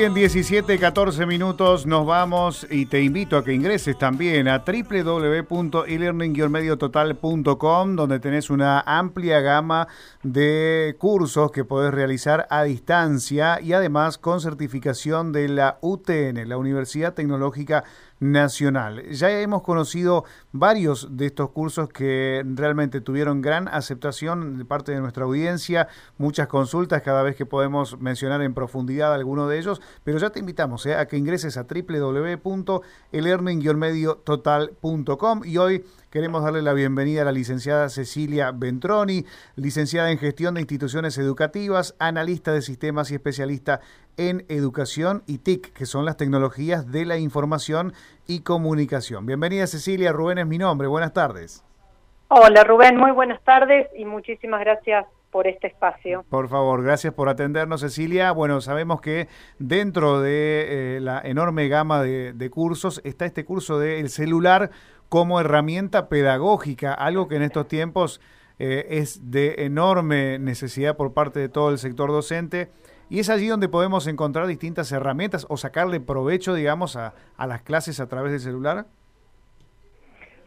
bien, 17, 14 minutos, nos vamos y te invito a que ingreses también a www.elearning-mediototal.com donde tenés una amplia gama de cursos que podés realizar a distancia y además con certificación de la UTN, la Universidad Tecnológica nacional. Ya hemos conocido varios de estos cursos que realmente tuvieron gran aceptación de parte de nuestra audiencia, muchas consultas cada vez que podemos mencionar en profundidad alguno de ellos, pero ya te invitamos eh, a que ingreses a www.elearning-mediototal.com y hoy Queremos darle la bienvenida a la licenciada Cecilia Ventroni, licenciada en Gestión de Instituciones Educativas, analista de sistemas y especialista en Educación y TIC, que son las tecnologías de la información y comunicación. Bienvenida Cecilia, Rubén es mi nombre, buenas tardes. Hola Rubén, muy buenas tardes y muchísimas gracias por este espacio. Por favor, gracias por atendernos, Cecilia. Bueno, sabemos que dentro de eh, la enorme gama de, de, cursos está este curso del celular como herramienta pedagógica, algo que en estos tiempos eh, es de enorme necesidad por parte de todo el sector docente. Y es allí donde podemos encontrar distintas herramientas o sacarle provecho, digamos, a, a las clases a través del celular.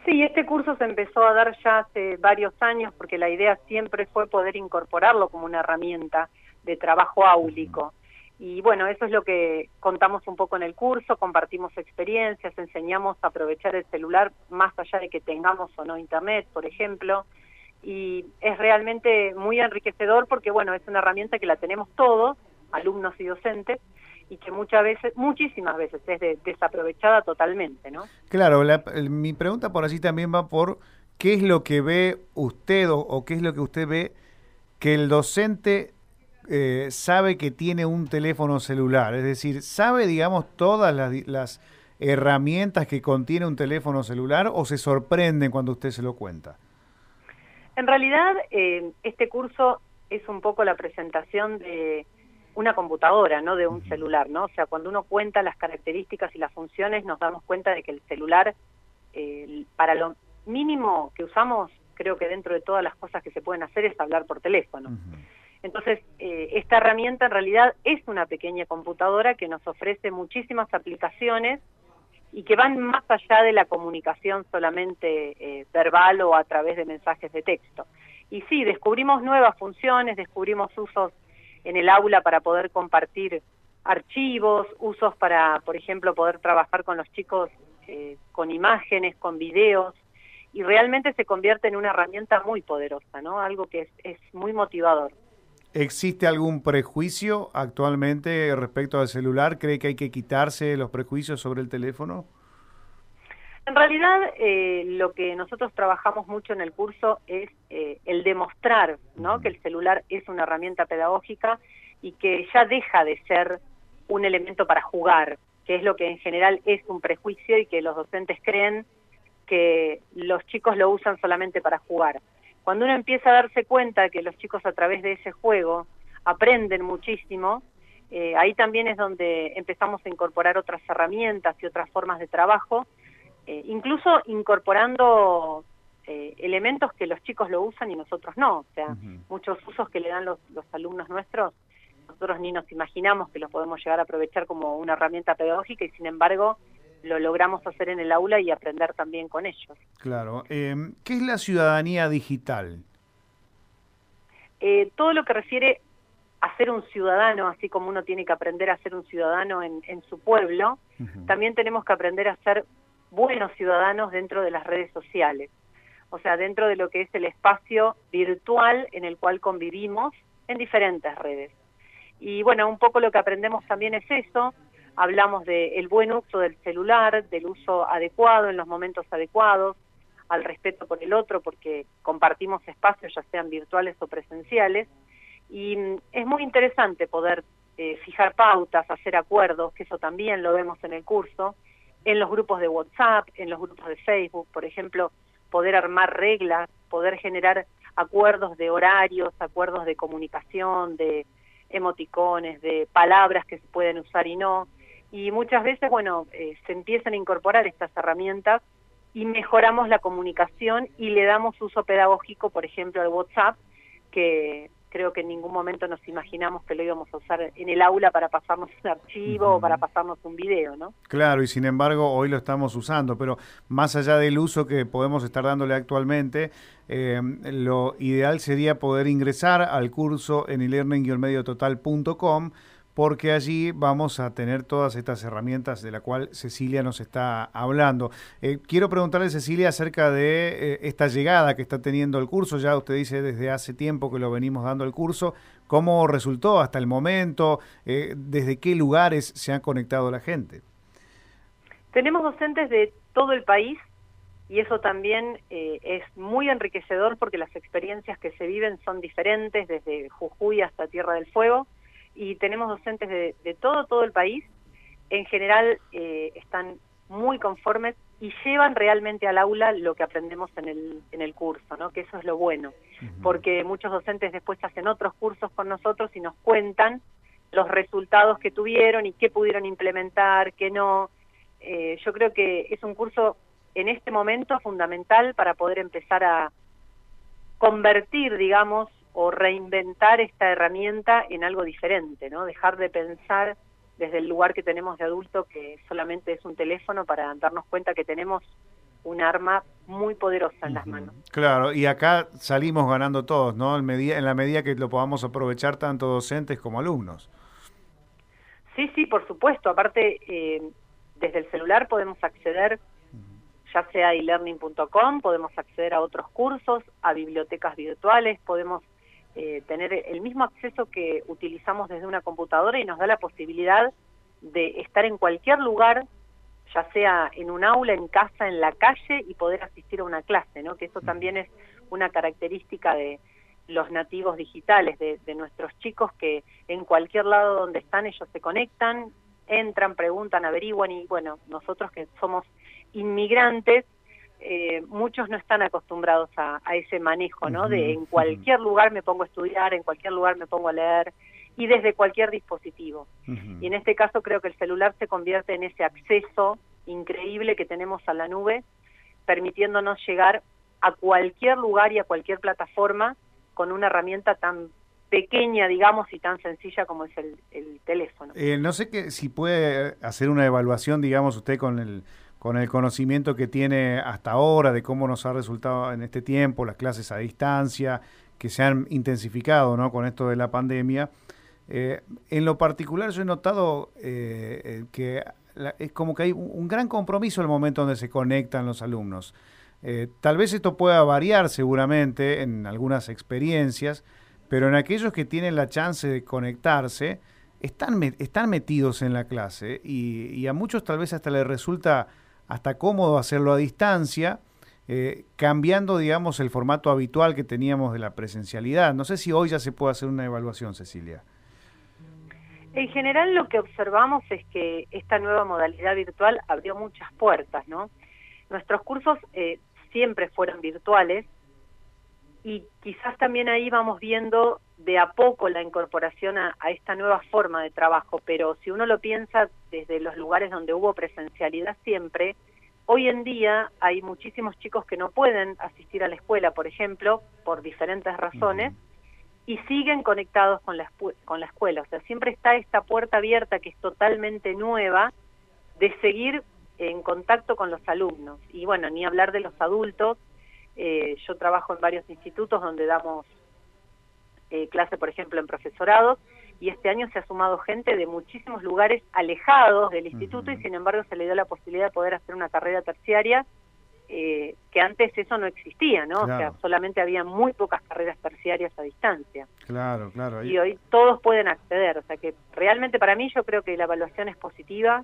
Sí, este curso se empezó a dar ya hace varios años porque la idea siempre fue poder incorporarlo como una herramienta de trabajo áulico. Y bueno, eso es lo que contamos un poco en el curso, compartimos experiencias, enseñamos a aprovechar el celular más allá de que tengamos o no internet, por ejemplo. Y es realmente muy enriquecedor porque, bueno, es una herramienta que la tenemos todos, alumnos y docentes, y que muchas veces, muchísimas veces es desaprovechada totalmente, ¿no? Claro, mi pregunta por allí también va por qué es lo que ve usted o qué es lo que usted ve que el docente eh, sabe que tiene un teléfono celular? Es decir, ¿sabe, digamos, todas las, herramientas que contiene un teléfono celular o se sorprenden cuando usted se lo cuenta? En realidad, eh, este curso es un poco la presentación de una computadora, no de un celular, ¿no? O sea, cuando uno cuenta las características y las funciones, nos damos cuenta de que el celular, eh, para lo mínimo que usamos, creo que dentro de todas las cosas que se pueden hacer es hablar por teléfono. Entonces, eh, esta herramienta en realidad es una pequeña computadora que nos ofrece muchísimas aplicaciones y que van más allá de la comunicación solamente eh, verbal o a través de mensajes de texto. Y sí, descubrimos nuevas funciones, descubrimos usos en el aula para poder compartir archivos, usos para, por ejemplo, poder trabajar con los chicos eh, con imágenes, con videos, y realmente se convierte en una herramienta muy poderosa, ¿no? Algo que es muy motivador. ¿Existe algún prejuicio actualmente respecto al celular? ¿Cree que hay que quitarse los prejuicios sobre el teléfono? En realidad, eh, lo que nosotros trabajamos mucho en el curso es eh, el demostrar ¿no? que el celular es una herramienta pedagógica y que ya deja de ser un elemento para jugar, que es lo que en general es un prejuicio y que los docentes creen que los chicos lo usan solamente para jugar. Cuando uno empieza a darse cuenta que los chicos a través de ese juego aprenden muchísimo, eh, ahí también es donde empezamos a incorporar otras herramientas y otras formas de trabajo, eh, incluso incorporando eh, elementos que los chicos lo usan y nosotros no, o sea, muchos usos que le dan los, los alumnos nuestros, nosotros ni nos imaginamos que los podemos llegar a aprovechar como una herramienta pedagógica y sin embargo lo logramos hacer en el aula y aprender también con ellos. Claro. Em, ¿Qué es la ciudadanía digital? Eh, todo lo que refiere a ser un ciudadano, así como uno tiene que aprender a ser un ciudadano en, su pueblo, también tenemos que aprender a ser buenos ciudadanos dentro de las redes sociales. O sea, dentro de lo que es el espacio virtual en el cual convivimos en diferentes redes. Y bueno, un poco lo que aprendemos también es eso, hablamos del buen uso del celular, del uso adecuado en los momentos adecuados, al respeto por el otro, porque compartimos espacios, ya sean virtuales o presenciales, y mm, es muy interesante poder eh, fijar pautas, hacer acuerdos, que eso también lo vemos en el curso, en los grupos de WhatsApp, en los grupos de Facebook, por ejemplo, poder armar reglas, poder generar acuerdos de horarios, acuerdos de comunicación, de emoticones, de palabras que se pueden usar y no, y muchas veces, bueno, eh, se empiezan a incorporar estas herramientas y mejoramos la comunicación y le damos uso pedagógico, por ejemplo, al WhatsApp, que creo que en ningún momento nos imaginamos que lo íbamos a usar en el aula para pasarnos un archivo o para pasarnos un video, ¿no? Claro, y sin embargo hoy lo estamos usando, pero más allá del uso que podemos estar dándole actualmente, eh, lo ideal sería poder ingresar al curso en elearning-mediototal.com porque allí vamos a tener todas estas herramientas de la cual Cecilia nos está hablando. Eh, quiero preguntarle, Cecilia, acerca de eh, esta llegada que está teniendo el curso. Ya usted dice desde hace tiempo que lo venimos dando el curso. ¿Cómo resultó hasta el momento? Eh, ¿Desde qué lugares se ha conectado la gente? Tenemos docentes de todo el país y eso también es muy enriquecedor porque las experiencias que se viven son diferentes desde Jujuy hasta Tierra del Fuego y tenemos docentes de, todo, todo el país. En general eh, están muy conformes y llevan realmente al aula lo que aprendemos en el, en el curso, ¿no? que eso es lo bueno, porque muchos docentes después hacen otros cursos con nosotros y nos cuentan los resultados que tuvieron y qué pudieron implementar, qué no. Eh, yo creo que es un curso en este momento fundamental para poder empezar a convertir, digamos, o reinventar esta herramienta en algo diferente, ¿no? Dejar de pensar desde el lugar que tenemos de adulto que solamente es un teléfono para darnos cuenta que tenemos un arma muy poderosa en las manos. Claro, y acá salimos ganando todos, ¿no? En, medida, en la medida que lo podamos aprovechar tanto docentes como alumnos. Sí, sí, por supuesto. Aparte, eh, desde el celular podemos acceder ya sea a elearning.com, podemos acceder a otros cursos, a bibliotecas virtuales, podemos eh, tener el mismo acceso que utilizamos desde una computadora y nos da la posibilidad de estar en cualquier lugar, ya sea en un aula, en casa, en la calle y poder asistir a una clase, ¿no? Que eso también es una característica de los nativos digitales, de, de nuestros chicos que en cualquier lado donde están ellos se conectan, entran, preguntan, averiguan y bueno, nosotros que somos inmigrantes eh, muchos no están acostumbrados a, ese manejo, ¿no? de en cualquier lugar me pongo a estudiar, en cualquier lugar me pongo a leer y desde cualquier dispositivo. Y en este caso creo que el celular se convierte en ese acceso increíble que tenemos a la nube, permitiéndonos llegar a cualquier lugar y a cualquier plataforma con una herramienta tan pequeña, digamos, y tan sencilla como es el, teléfono. Eh, no sé que, si puede hacer una evaluación, digamos, usted con el con el conocimiento que tiene hasta ahora de cómo nos ha resultado en este tiempo las clases a distancia, que se han intensificado ¿no? con esto de la pandemia. Eh, en lo particular yo he notado eh, eh, que es como que hay un gran compromiso el momento donde se conectan los alumnos. tal vez esto pueda variar seguramente en algunas experiencias, pero en aquellos que tienen la chance de conectarse, están, están metidos en la clase y, y a muchos tal vez hasta les resulta hasta cómodo hacerlo a distancia, eh, cambiando, digamos, el formato habitual que teníamos de la presencialidad. No sé si hoy ya se puede hacer una evaluación, Cecilia. En general lo que observamos es que esta nueva modalidad virtual abrió muchas puertas, ¿no? Nuestros cursos eh, siempre fueron virtuales y quizás también ahí vamos viendo de a poco la incorporación a, esta nueva forma de trabajo, pero si uno lo piensa desde los lugares donde hubo presencialidad siempre, hoy en día hay muchísimos chicos que no pueden asistir a la escuela, por ejemplo, por diferentes razones, y siguen conectados con la, con la escuela. O sea, siempre está esta puerta abierta que es totalmente nueva de seguir en contacto con los alumnos. Y bueno, ni hablar de los adultos. Eh, yo trabajo en varios institutos donde damos eh, clase, por ejemplo, en profesorado, y este año se ha sumado gente de muchísimos lugares alejados del instituto y sin embargo se le dio la posibilidad de poder hacer una carrera terciaria eh, que antes eso no existía, ¿no? O sea, solamente había muy pocas carreras terciarias a distancia. Claro, claro. Y hoy todos pueden acceder, o sea que realmente para mí yo creo que la evaluación es positiva,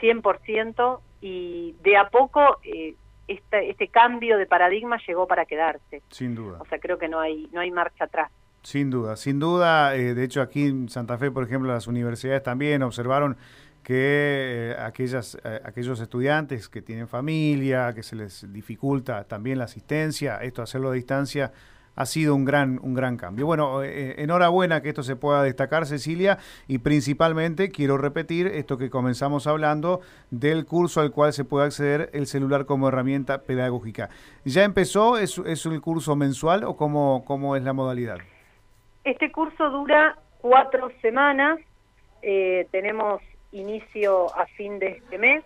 100%, y de a poco eh, este, este cambio de paradigma llegó para quedarse. Sin duda. O sea, creo que no hay, no hay marcha atrás. Sin duda, sin duda. Eh, de hecho, aquí en Santa Fe, por ejemplo, las universidades también observaron que eh, aquellas, eh, aquellos estudiantes que tienen familia, que se les dificulta también la asistencia, esto hacerlo a distancia ha sido un gran, un gran cambio. Bueno, enhorabuena que esto se pueda destacar, Cecilia, y principalmente quiero repetir esto que comenzamos hablando del curso al cual se puede acceder el celular como herramienta pedagógica. ¿Ya empezó? ¿Es, es curso mensual o cómo, cómo es la modalidad? Este curso dura cuatro semanas, eh, tenemos inicio a fin de este mes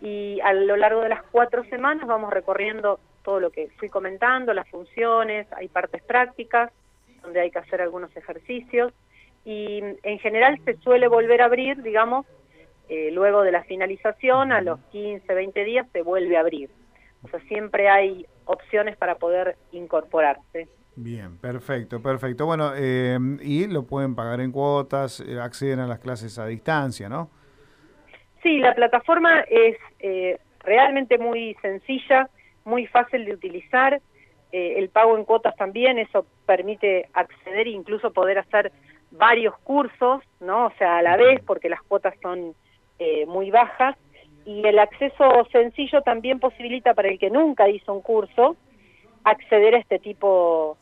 y a lo largo de las cuatro semanas vamos recorriendo todo lo que fui comentando, las funciones, hay partes prácticas donde hay que hacer algunos ejercicios y en general se suele volver a abrir, digamos, eh, luego de la finalización, a los 15, 20 días se vuelve a abrir. O sea, siempre hay opciones para poder incorporarse. Bien, perfecto, perfecto. Bueno, eh, y lo pueden pagar en cuotas, eh, acceden a las clases a distancia, ¿no? Sí, la plataforma es eh, realmente muy sencilla, muy fácil de utilizar. el pago en cuotas también, eso permite acceder e incluso poder hacer varios cursos, ¿no? O sea, a la vez, porque las cuotas son muy bajas. Y el acceso sencillo también posibilita para el que nunca hizo un curso acceder a este tipo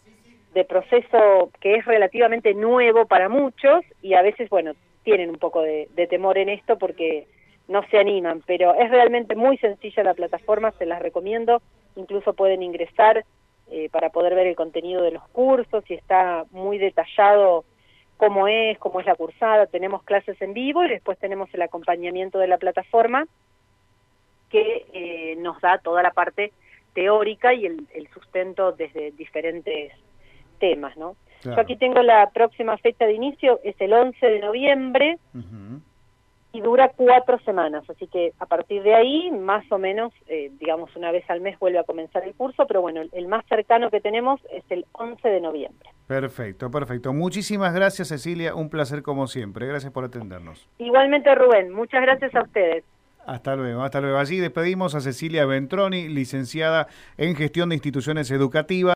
de proceso que es relativamente nuevo para muchos y a veces, bueno, tienen un poco de, temor en esto porque no se animan, pero es realmente muy sencilla la plataforma, se las recomiendo, incluso pueden ingresar eh, para poder ver el contenido de los cursos y está muy detallado cómo es, cómo es la cursada, tenemos clases en vivo y después tenemos el acompañamiento de la plataforma que eh, nos da toda la parte teórica y el, el sustento desde diferentes temas, ¿no? Yo aquí tengo la próxima fecha de inicio, es el 11 de noviembre y dura cuatro semanas, así que a partir de ahí, más o menos, eh, digamos, una vez al mes vuelve a comenzar el curso, pero bueno, el más cercano que tenemos es el 11 de noviembre. Perfecto, perfecto. Muchísimas gracias, Cecilia, un placer como siempre. Gracias por atendernos. Igualmente, Rubén, muchas gracias a ustedes. Hasta luego, hasta luego. Allí despedimos a Cecilia Ventroni, licenciada en gestión de instituciones educativas.